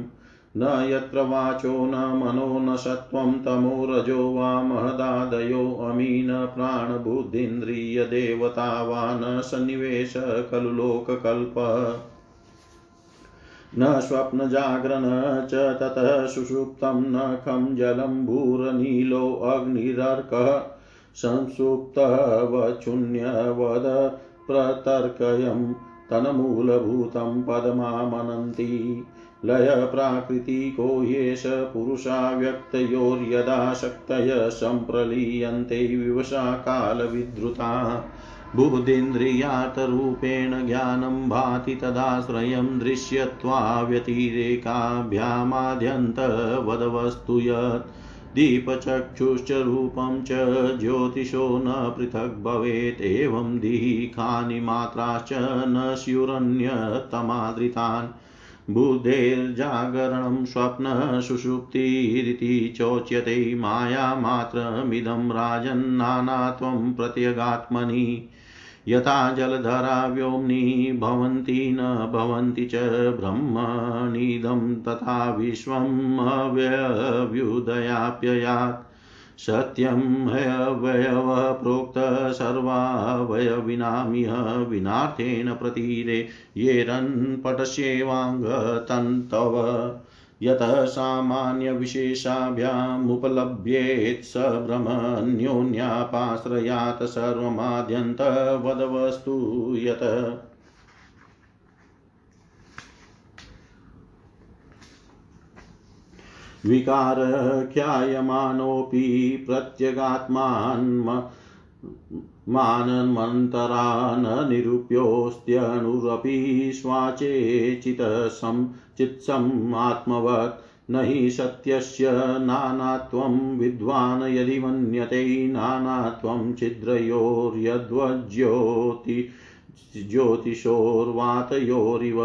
न यत्र वाचो न मनो न सत्त्वं तमो रजो वा महदादयो अमीन प्राणबुद्धीन्द्रियदेवता वा न सन्निवेश खलु लोककल्प। न स्वप्नजागरण च ततः सुषुप्तं न खं जलं भूरनीलोऽग्निरर्कः संसुप्तवचुन्यवद प्रतर्कयं तन्मूलभूतं पदमामनन्ति। लयप्राकृतिको ह्येष पुरुषा व्यक्तयोर्यदा शक्तय सम्प्रलीयन्ते विवशा कालविद्रुता। बुद्धीन्द्रियातरूपेण ज्ञानं भाति तदाश्रयं दृश्यत्वा व्यतिरेकाभ्यामाद्यन्तवदवस्तु यत् दीपचक्षुश्च रूपं च ज्योतिषो न पृथक् भवेत्, एवं दिखानि मात्राश्च न स्युरन्यतमादृतान्। बुद्धेर्जागरणं स्वप्नः सुषुप्तिरिति चोच्यते मायामात्रमिदं राजन्नानात्वं प्रत्यगात्मनि। यथा जलधरा व्योम्नि भवन्ति न भवन्ति च ब्रह्मणिदं तथा विश्वम् अव्यव्युदयाप्ययात्। सत्यं हयवयवः प्रोक्तः सर्वावयविनामिह विनार्थेन प्रतीरे येरन्पटस्येवाङ्गतन्तव यतः सामान्यविशेषाभ्यामुपलभ्येत् स भ्रमन्योन्यापाश्रयात् सर्वमाद्यन्तवदवस्तु यत्। विकारख्यायमानोऽपि प्रत्यगात्मान्मन्तरा न निरूप्योऽस्त्यणुरपि स्वाचेचितसं चित्सम् आत्मवत् न हि सत्यस्य नानात्वं विद्वान् यदि मन्यते नानात्वं छिद्रयोर्यद्वज्योति ज्योतिषोर्वातयोरिव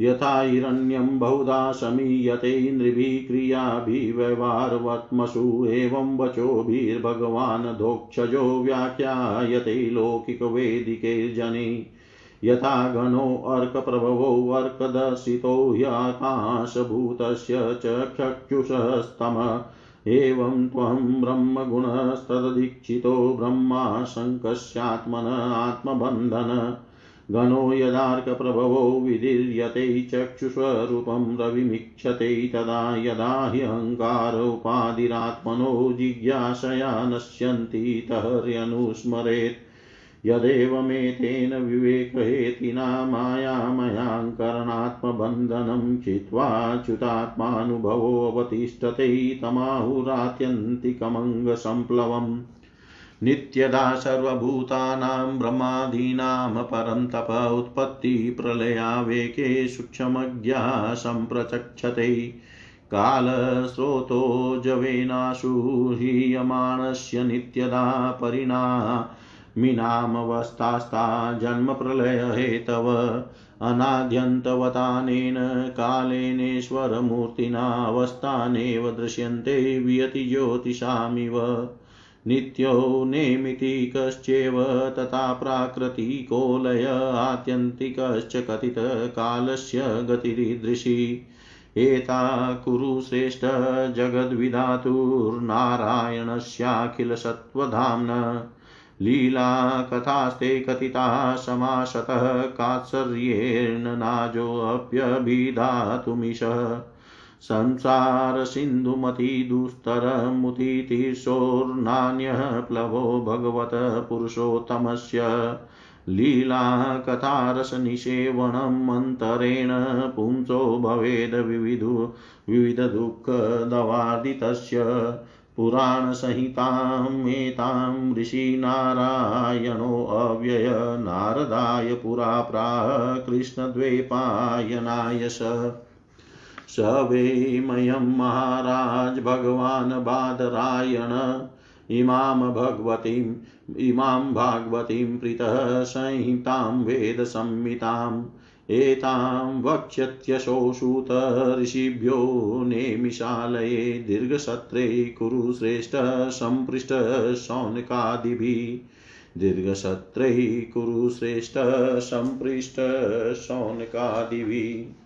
यथा हिरण्यं बहुधा समीयते नृभिः क्रियाभिव्यवहारवत्मसु एवं वचोभिर्भगवान् धोक्षजो व्याख्यायते लौकिकवेदिकैर्जने यथा गणोऽर्कप्रभवो अर्कदर्शितो ह्याकाशभूतस्य च चक्षुषस्तम। एवं त्वं ब्रह्मगुणस्तदीक्षितो ब्रह्मा शङ्कस्यात्मन आत्मबन्धन। गणो यदार्कप्रभवो विदीर्यते चक्षुस्वरूपं रविमीक्षते तदा यदा ह्यहङ्कार उपाधिरात्मनो जिज्ञासया नश्यन्ति तर्यनुस्मरेत् यदेवमेतेन विवेकहेतिना मायामयाङ्करणात्मबन्धनं चित्वा च्युतात्मानुभवोऽवतिष्ठते तमाहुरात्यन्तिकमङ्गसम्प्लवम्। नित्यदा सर्वभूतानां ब्रह्मादीनां परं तप उत्पत्तिप्रलयावेके सूक्ष्मज्ञा सम्प्रचक्षते। कालस्रोतो जवेनाशु हीयमाणस्य नित्यदा परिणामिनामवस्थास्ता जन्मप्रलयहेतव अनाद्यन्तवतानेन कालेनेश्वरमूर्तिनावस्थानेव दृश्यन्ते वियति ज्योतिषामिव। नित्यो नेमितिकश्चेव तथा प्राकृतिकोलय आत्यन्तिकश्च कथितकालस्य गतिरीदृशी। एता कुरु श्रेष्ठ जगद्विधातुर्नारायणस्याखिलसत्त्वधाम्न। लीलाकथास्ते कथिताः समासतः कात्सर्येण नाजोऽप्यभिधातुमिषः। संसारसिन्धुमतिदुस्तरमुतितीर्षोर्नान्यः प्लवो भगवत पुरुषोत्तमस्य। लीलाकथारसनिषेवणम् अन्तरेण पुंसो भवेद् विविधु विविधदुःखदवादितस्य पुराणसंहितामेतां ऋषिनारायणोऽव्यय नारदाय पुरा प्राह कृष्णद्वैपायनाय स। वेमयं महाराज भगवान् बादरायण। इमां भगवतीम् इमां भागवतीं प्रीतः संहितां वेदसंहिताम्। एतां वक्ष्यत्यशोषुत ऋषिभ्यो नेमिशालये दीर्घसत्रे कुरु श्रेष्ठ सम्पृष्ट शौनकादिभिः दीर्घसत्रै कुरु श्रेष्ठ सम्पृष्ट शौनकादिभिः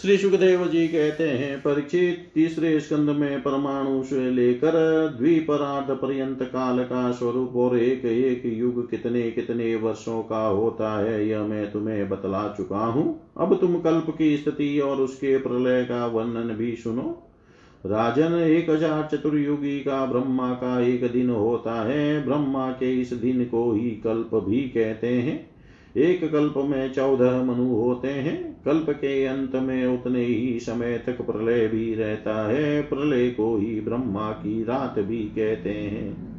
श्री सुखदेव जी कहते हैं, परीक्षित तीसरे स्कंद में परमाणु से लेकर द्विपराध पर्यंत काल का स्वरूप और एक एक युग कितने कितने वर्षों का होता है, यह मैं तुम्हें बतला चुका हूँ। अब तुम कल्प की स्थिति और उसके प्रलय का वर्णन भी सुनो। राजन एक हज़ार चतुर्युगी का ब्रह्मा का एक दिन होता है, ब्रह्मा के इस दिन को ही कल्प भी कहते हैं। एक कल्प में चौदह मनु होते हैं कल्प के अंत में उतने ही समय तक प्रलय भी रहता है। प्रलय को ही ब्रह्मा की रात भी कहते हैं।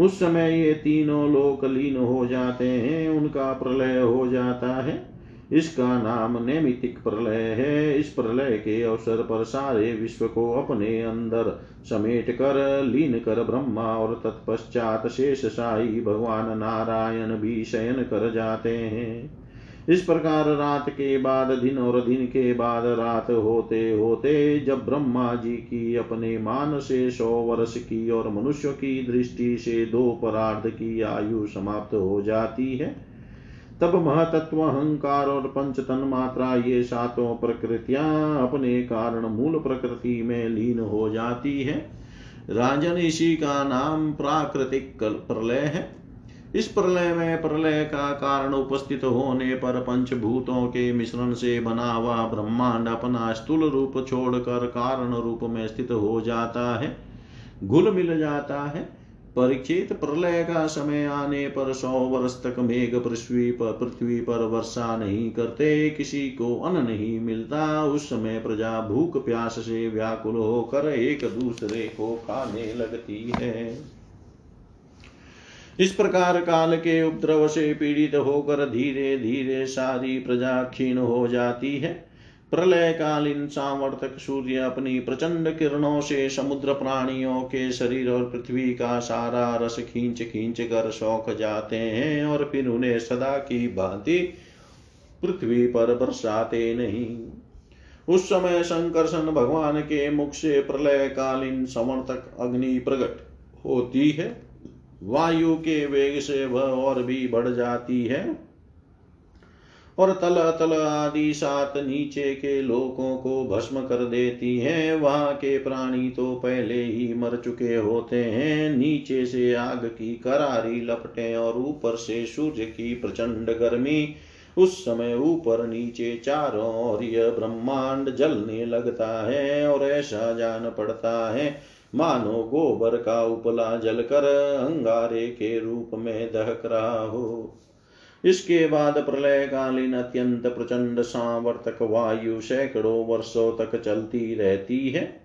उस समय ये तीनों लोक लीन हो जाते हैं, उनका प्रलय हो जाता है। इसका नाम नैमितिक प्रलय है। इस प्रलय के अवसर पर सारे विश्व को अपने अंदर समेट कर, लीन कर ब्रह्मा और तत्पश्चात शेष शाही भगवान नारायण भी शयन कर जाते हैं। इस प्रकार रात के बाद, दिन और दिन के बाद, रात होते होते जब ब्रह्मा जी की अपने मान से सौ वर्ष की और मनुष्य की दृष्टि से दो परार्ध की आयु समाप्त हो जाती है, तब महतत्व, अहंकार और पंच तन मात्रा ये सातों प्रकृतियाँ अपने कारण मूल प्रकृति में लीन हो जाती है। राजन इसी का नाम प्राकृतिक प्रलय है। इस प्रलय में प्रलय का कारण उपस्थित होने पर पंचभूतों के मिश्रण से बना हुआ ब्रह्मांड अपना स्थूल रूप छोड़कर कारण रूप में स्थित हो जाता है। घुल मिल जाता है। परीक्षित प्रलय का समय आने पर सौ वर्ष तक मेघ पृथ्वी पर पृथ्वी पर वर्षा नहीं करते, किसी को अन्न नहीं मिलता। उस समय प्रजा भूख प्यास से व्याकुल होकर एक दूसरे को खाने लगती है। इस प्रकार काल के उपद्रव से पीड़ित होकर धीरे धीरे सारी प्रजा क्षीण हो जाती है। प्रलय कालीन सावर्तक सूर्य अपनी प्रचंड किरणों से समुद्र प्राणियों के शरीर और पृथ्वी का सारा रस खींच खींच कर शौक जाते हैं और फिर उन्हें सदा की भांति पृथ्वी पर बरसाते नहीं। उस समय संकर्षण भगवान के मुख से प्रलय कालीन समर्थक अग्नि प्रकट होती है। वायु के वेग से वह और भी बढ़ जाती है। और तल तल आदि सात नीचे के लोकों को भस्म कर देती है। वहाँ के प्राणी तो पहले ही मर चुके होते हैं। नीचे से आग की करारी लपटें और ऊपर से सूर्य की प्रचंड गर्मी। उस समय ऊपर नीचे चारों ओर यह ब्रह्मांड जलने लगता है और ऐसा जान पड़ता है मानो गोबर का उपला जलकर अंगारे के रूप में दहक रहा हो। इसके बाद प्रलय कालीन अत्यंत प्रचंड सांवर्तक वायु सैकड़ों वर्षों तक चलती रहती है।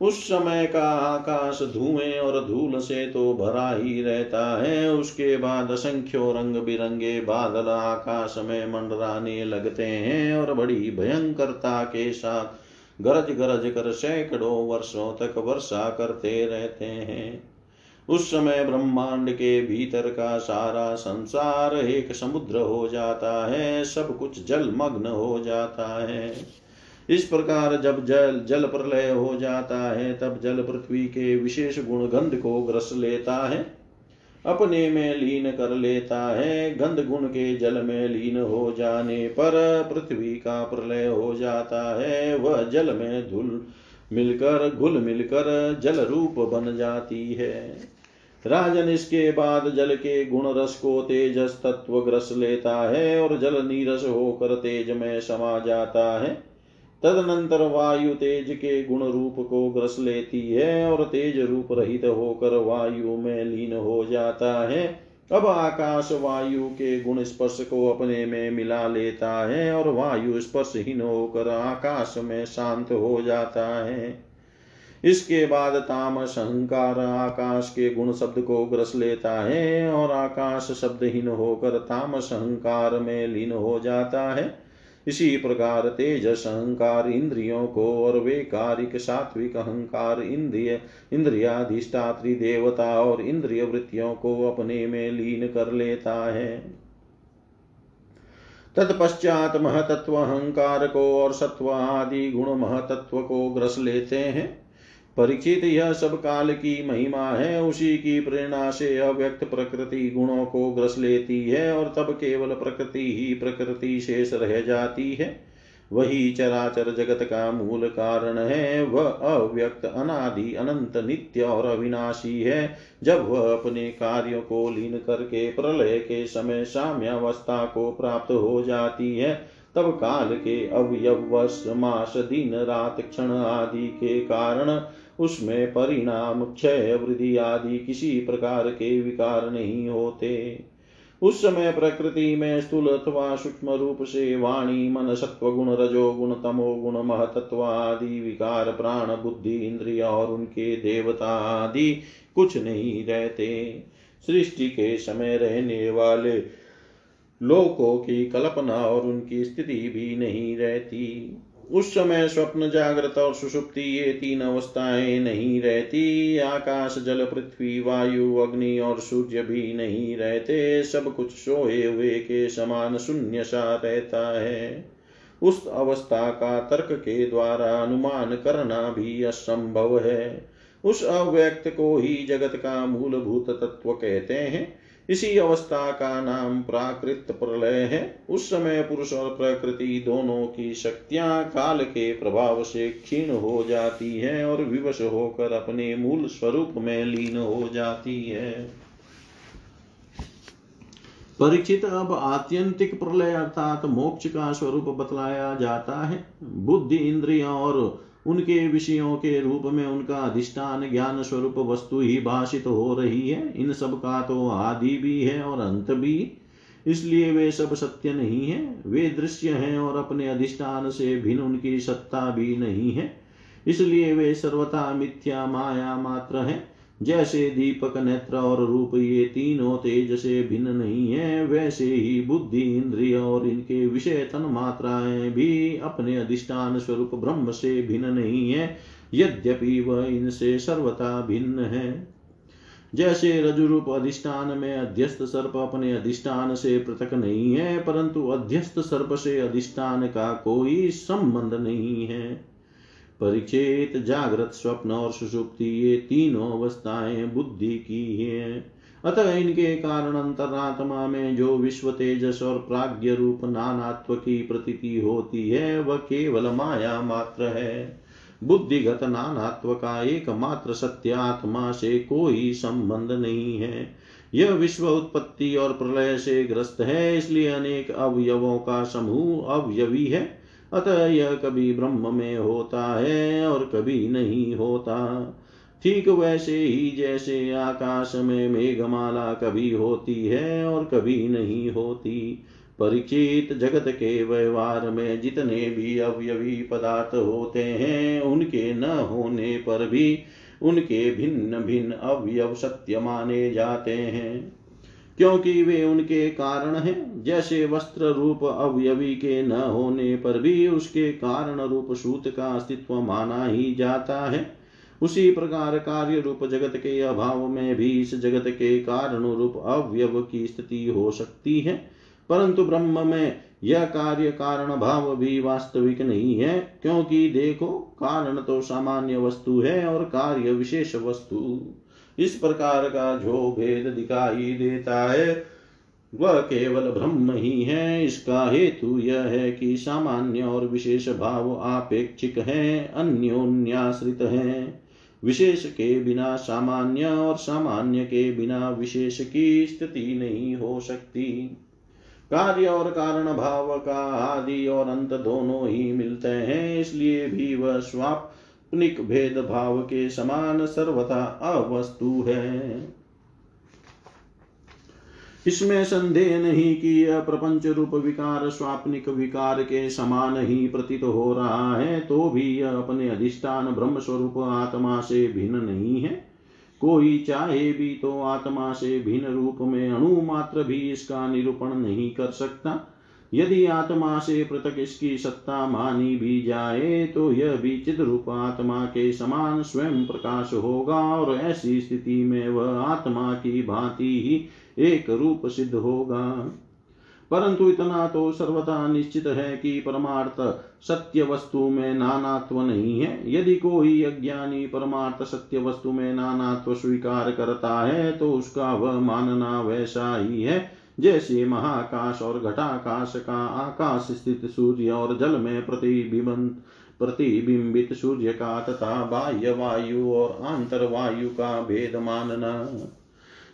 उस समय का आकाश धुएँ और धूल से तो भरा ही रहता है। उसके बाद असंख्यो रंग बिरंगे बादल आकाश में मंडराने लगते हैं और बड़ी भयंकरता के साथ गरज गरज कर सैकड़ों वर्षों तक वर्षा करते रहते हैं। उस समय ब्रह्मांड के भीतर का सारा संसार एक समुद्र हो जाता है, सब कुछ जलमग्न हो जाता है। इस प्रकार जब जल जल प्रलय हो जाता है, तब जल पृथ्वी के विशेष गुण गंध को ग्रस लेता है। अपने में लीन कर लेता है। गंध गुण के जल में लीन हो जाने पर पृथ्वी का प्रलय हो जाता है। वह जल में धुल मिलकर, घुल मिलकर जल रूप बन जाती है। राजन इसके बाद जल के गुण रस को तेजस तत्व ग्रस लेता है और जल नीरस होकर तेज में समा जाता है। तदनंतर वायु तेज के गुण रूप को ग्रस लेती है और तेज रूप रहित होकर वायु में लीन हो जाता है। अब आकाश वायु के गुण स्पर्श को अपने में मिला लेता है और वायु स्पर्शहीन होकर आकाश में शांत हो जाता है। इसके बाद तामस अहंकार आकाश के गुण शब्द को ग्रस लेता है और आकाश शब्दहीन होकर तामस अहंकार में लीन हो जाता है। इसी प्रकार तेजस अहंकार इंद्रियों को और वे कारिक, सात्विक अहंकार, इंद्रिय, इंद्रियाधिष्ठात्री देवता और इंद्रिय वृत्तियों को अपने में लीन कर लेता है। तत्पश्चात महतत्व अहंकार को और सत्व आदि गुण महतत्व को ग्रस लेते हैं। परीक्षित यह सब काल की महिमा है, उसी की प्रेरणा से अव्यक्त प्रकृति गुणों को ग्रस लेती है और तब केवल प्रकृति ही प्रकृति शेष रह जाती है। वही चराचर जगत का मूल कारण है, वह अव्यक्त अनादि अनंत नित्य और अविनाशी है। जब वह अपने कार्यों को लीन करके प्रलय के समय साम्यावस्था को प्राप्त हो जाती है, तब काल के अवयव मास, दिन, रात, क्षण आदि के कारण उसमें परिणाम क्षय, वृद्धि आदि किसी प्रकार के विकार नहीं होते। उस समय प्रकृति में स्थूल अथवा सूक्ष्म रूप से वाणी, मन सत्व गुण रजो गुण तमो गुण महतत्व आदि विकार, प्राण, बुद्धि, इंद्रिय और उनके देवता आदि कुछ नहीं रहते। सृष्टि के समय रहने वाले लोकों की कल्पना और उनकी स्थिति भी नहीं रहती। उस समय स्वप्न जागृत और सुषुप्ति ये तीन अवस्थाएँ नहीं रहती। आकाश, जल, पृथ्वी, वायु, अग्नि और सूर्य भी नहीं रहते। सब कुछ सोए हुए के समान शून्य सा रहता है। उस अवस्था का तर्क के द्वारा अनुमान करना भी असंभव है। उस अव्यक्त को ही जगत का मूलभूत तत्व कहते हैं। इसी अवस्था का नाम प्राकृत प्रलय है। उस समय पुरुष और प्रकृति दोनों की शक्तियाँ काल के प्रभाव से क्षीण हो जाती है और विवश होकर अपने मूल स्वरूप में लीन हो जाती है। परीक्षित अब आत्यंतिक प्रलय अर्थात मोक्ष का स्वरूप बतलाया जाता है। बुद्धि, इंद्रिय और उनके विषयों के रूप में उनका अधिष्ठान ज्ञान स्वरूप वस्तु ही भाषित हो रही है। इन सब का तो आदि भी है और अंत भी। इसलिए वे सब सत्य नहीं है। वे दृश्य हैं और अपने अधिष्ठान से भिन्न उनकी सत्ता भी नहीं है। इसलिए वे सर्वथा मिथ्या माया मात्र है। जैसे दीपक नेत्र और रूप ये तीनों तेज से भिन्न नहीं है, वैसे ही बुद्धि, इंद्रिय और इनके विषय तन मात्राएँ भी अपने अधिष्ठान स्वरूप ब्रह्म से भिन्न नहीं है, यद्यपि वह इनसे सर्वथा भिन्न है। जैसे रजुरूप अधिष्ठान में अध्यस्त सर्प अपने अधिष्ठान से पृथक नहीं है, परंतु अध्यस्त सर्प से अधिष्ठान का कोई संबंध नहीं है। परिचेत जागृत स्वप्न और सुषुप्ति, ये तीनों अवस्थाएँ बुद्धि की है अतः इनके कारण अंतरात्मा में जो विश्व तेजस और प्राग्ञ रूप नानात्व की प्रतीति होती है, वह केवल माया मात्र है। बुद्धिगत नानात्व का एकमात्र सत्य आत्मा से कोई संबंध नहीं है। यह विश्व उत्पत्ति और प्रलय से ग्रस्त है, इसलिए अनेक अवयवों का समूह अवयवी है। अतः यह कभी ब्रह्म में होता है और कभी नहीं होता। ठीक वैसे ही जैसे आकाश में मेघमाला कभी होती है और कभी नहीं होती। परिचित जगत के व्यवहार में जितने भी अवयवी पदार्थ होते हैं, उनके न होने पर भी उनके भिन्न भिन्न अवयव सत्य माने जाते हैं। क्योंकि वे उनके कारण हैं। जैसे वस्त्र रूप अवयवी के न होने पर भी उसके कारण रूप सूत का अस्तित्व माना ही जाता है। उसी प्रकार कार्य रूप जगत के अभाव में भी इस जगत के कारण रूप अवयव की स्थिति हो सकती है। परंतु ब्रह्म में यह कार्य कारण भाव भी वास्तविक नहीं है, क्योंकि देखो, कारण तो सामान्य वस्तु है और कार्य विशेष वस्तु। इस प्रकार का जो भेद दिखाई देता है, वह केवल ब्रह्म ही है। इसका हेतु यह है कि सामान्य और विशेष भाव आपेक्षिक है, अन्योन्याश्रित है। विशेष के बिना सामान्य और सामान्य के बिना विशेष की स्थिति नहीं हो सकती। कार्य और कारण भाव का आदि और अंत दोनों ही मिलते हैं, इसलिए भी वह स्वाप्निक भेद भाव के समान सर्वथा अवस्तु है। इसमें संदेह नहीं कि यह प्रपंच रूप विकार, स्वाप्निक विकार के समान ही प्रतीत हो रहा है तो भी यह अपने अधिष्ठान ब्रह्म स्वरूप आत्मा से भिन्न नहीं है। कोई चाहे भी तो आत्मा से भिन्न रूप में अणु मात्र भी इसका निरूपण नहीं कर सकता। यदि आत्मा से पृथक इसकी सत्ता मानी भी जाए तो यह भी चिद रूप आत्मा के समान स्वयं प्रकाश होगा, और ऐसी स्थिति में वह आत्मा की भांति ही एक रूप सिद्ध होगा। परंतु इतना तो सर्वथा निश्चित है कि परमार्थ सत्य वस्तु में नानात्व नहीं है। यदि कोई अज्ञानी परमार्थ सत्य वस्तु में नानात्व स्वीकार करता है तो उसका वह मानना वैसा ही है जैसे महाकाश और घटाकाश का आकाश स्थित सूर्य और जल में प्रतिबिंबित प्रतिबिंबित सूर्य का तथा बाह्य वायु और आंतर वायु का भेद मानना।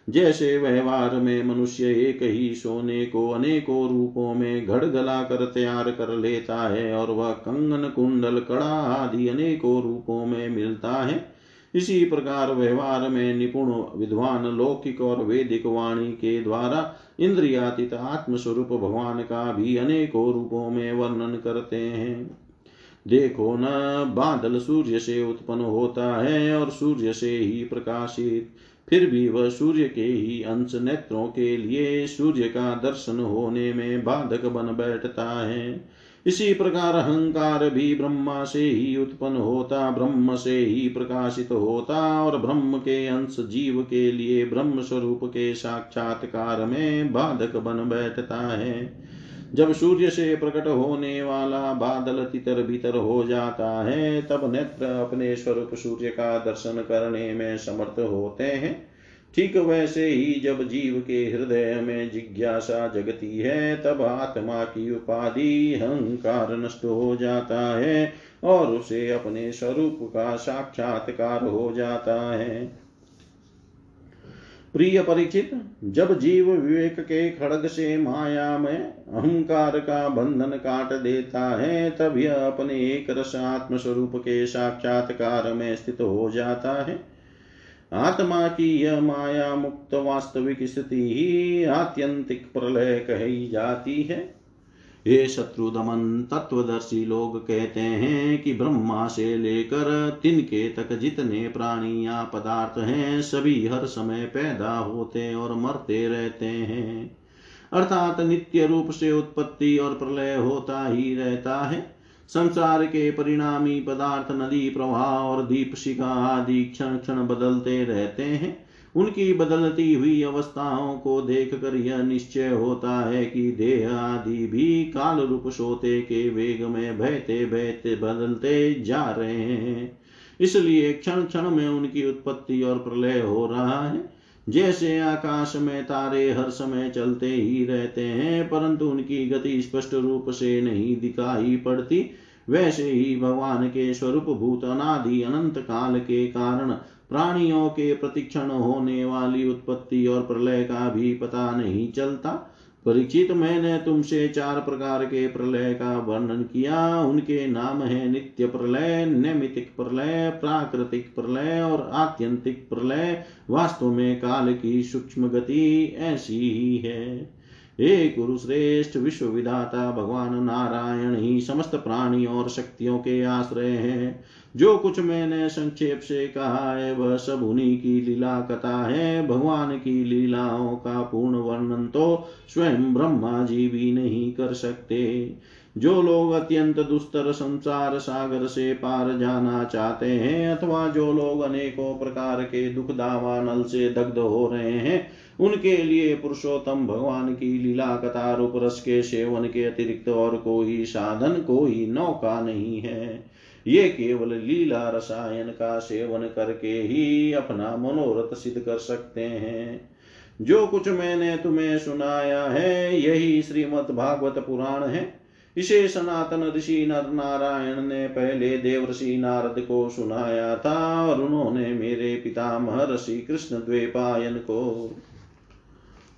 जैसे व्यवहार में मनुष्य एक ही सोने को अनेकों रूपों में घड़ गला कर तैयार कर लेता है और वह कंगन, कुंडल, कड़ा आदि अनेकों रूपों में मिलता है। इसी प्रकार व्यवहार में निपुण, विद्वान, लौकिक और वैदिक वाणी के द्वारा इंद्रियातीत आत्मस्वरूप भगवान का भी अनेकों रूपों में वर्णन करते हैं। देखो न, बादल सूर्य से उत्पन्न होता है और सूर्य से ही प्रकाशित। फिर भी वह सूर्य के ही अंश नेत्रों के लिए सूर्य का दर्शन होने में बाधक बन बैठता है। इसी प्रकार अहंकार भी ब्रह्मा से ही उत्पन्न होता, ब्रह्म से ही प्रकाशित होता और ब्रह्म के अंश जीव के लिए ब्रह्म स्वरूप के साक्षात्कार में बाधक बन बैठता है। जब सूर्य से प्रकट होने वाला बादल तितर भीतर हो जाता है, तब नेत्र अपने स्वरूप सूर्य का दर्शन करने में समर्थ होते हैं। ठीक वैसे ही जब जीव के हृदय में जिज्ञासा जगती है, तब आत्मा की उपाधि अहंकार नष्ट हो जाता है और उसे अपने स्वरूप का साक्षात्कार हो जाता है। प्रिय परिचित, जब जीव विवेक के खड़ग से माया में अहंकार का बंधन काट देता है, तब यह अपने एक रस आत्म स्वरूप के साक्षात्कार में स्थित हो जाता है। आत्मा की यह माया मुक्त वास्तविक स्थिति ही आत्यंतिक प्रलय कही जाती है। ये शत्रु दमन तत्वदर्शी लोग कहते हैं कि ब्रह्मा से लेकर तिनके तक जितने प्राणी या पदार्थ हैं, सभी हर समय पैदा होते और मरते रहते हैं। अर्थात नित्य रूप से उत्पत्ति और प्रलय होता ही रहता है। संसार के परिणामी पदार्थ, नदी, प्रवाह और दीप, शिखा आदि क्षण क्षण बदलते रहते हैं। उनकी बदलती हुई अवस्थाओं को देख कर यह निश्चय होता है कि देह आदि भी काल रूप सोते के वेग में बहते बहते बदलते जा रहे हैं। इसलिए क्षण क्षण में उनकी उत्पत्ति और प्रलय हो रहा है। जैसे आकाश में तारे हर समय चलते ही रहते हैं, परंतु उनकी गति स्पष्ट रूप से नहीं दिखाई पड़ती। वैसे ही भगवान के स्वरूप भूत अनादि अनंत काल के कारण प्राणियों के प्रतिक्षण होने वाली उत्पत्ति और प्रलय का भी पता नहीं चलता। परीक्षित मैंने तुमसे चार प्रकार के प्रलय का वर्णन किया। उनके नाम है नित्य प्रलय नैमितिक प्रलय, प्राकृतिक प्रलय और आत्यंतिक प्रलय। वास्तव में काल की सूक्ष्म गति ऐसी ही है। हे कुरुश्रेष्ठ विश्व विधाता भगवान नारायण ही समस्त प्राणी और शक्तियों के आश्रय हैं। जो कुछ मैंने संक्षेप से कहा है, वह सब उन्हीं की लीला कथा है। भगवान की लीलाओं का पूर्ण वर्णन तो स्वयं ब्रह्मा जी भी नहीं कर सकते। जो लोग अत्यंत दुस्तर संसार सागर से पार जाना चाहते हैं, अथवा जो लोग अनेकों प्रकार के दुख दावा नल से दग्ध हो रहे हैं, उनके लिए पुरुषोत्तम भगवान की लीला कथा रूप रस के सेवन के अतिरिक्त और कोई साधन, कोई नौका नहीं है। ये केवल लीला रसायन का सेवन करके ही अपना मनोरथ सिद्ध कर सकते हैं। जो कुछ मैंने तुम्हें सुनाया है, यही श्रीमद् भागवत पुराण है। इसे सनातन ऋषि नर नारायण ने पहले देव ऋषि नारद को सुनाया था और उन्होंने मेरे पिता महर्षि कृष्ण द्वेपायन को।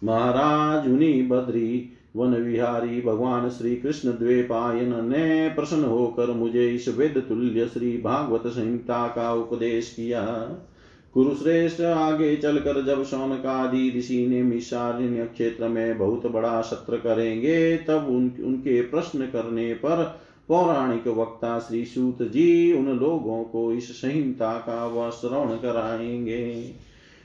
महाराज उन्हीं बद्री वन विहारी भगवान श्री कृष्ण द्वेपायन ने प्रसन्न होकर मुझे इस वेद तुल्य श्री भागवत संहिता का उपदेश किया। कुरुश्रेष्ठ आगे चलकर जब शौनकादि ऋषि ने मिशारण्य क्षेत्र में बहुत बड़ा सत्र करेंगे तब उन, उनके प्रश्न करने पर पौराणिक वक्ता श्री सूत जी उन लोगों को इस संहिता का वह श्रवण कराएँगे।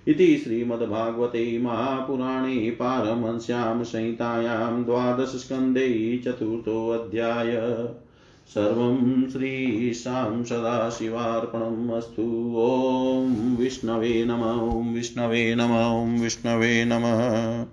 इति श्रीमद्भागवते महापुराणे पारमंस्यां संहितायां द्वादशस्कन्धे चतुर्थोऽध्याय सर्वं श्रीशां सदाशिवार्पणम् अस्तु। ॐ विष्णवे नम, ॐ विष्णवे नम, ॐ विष्णवे नमः।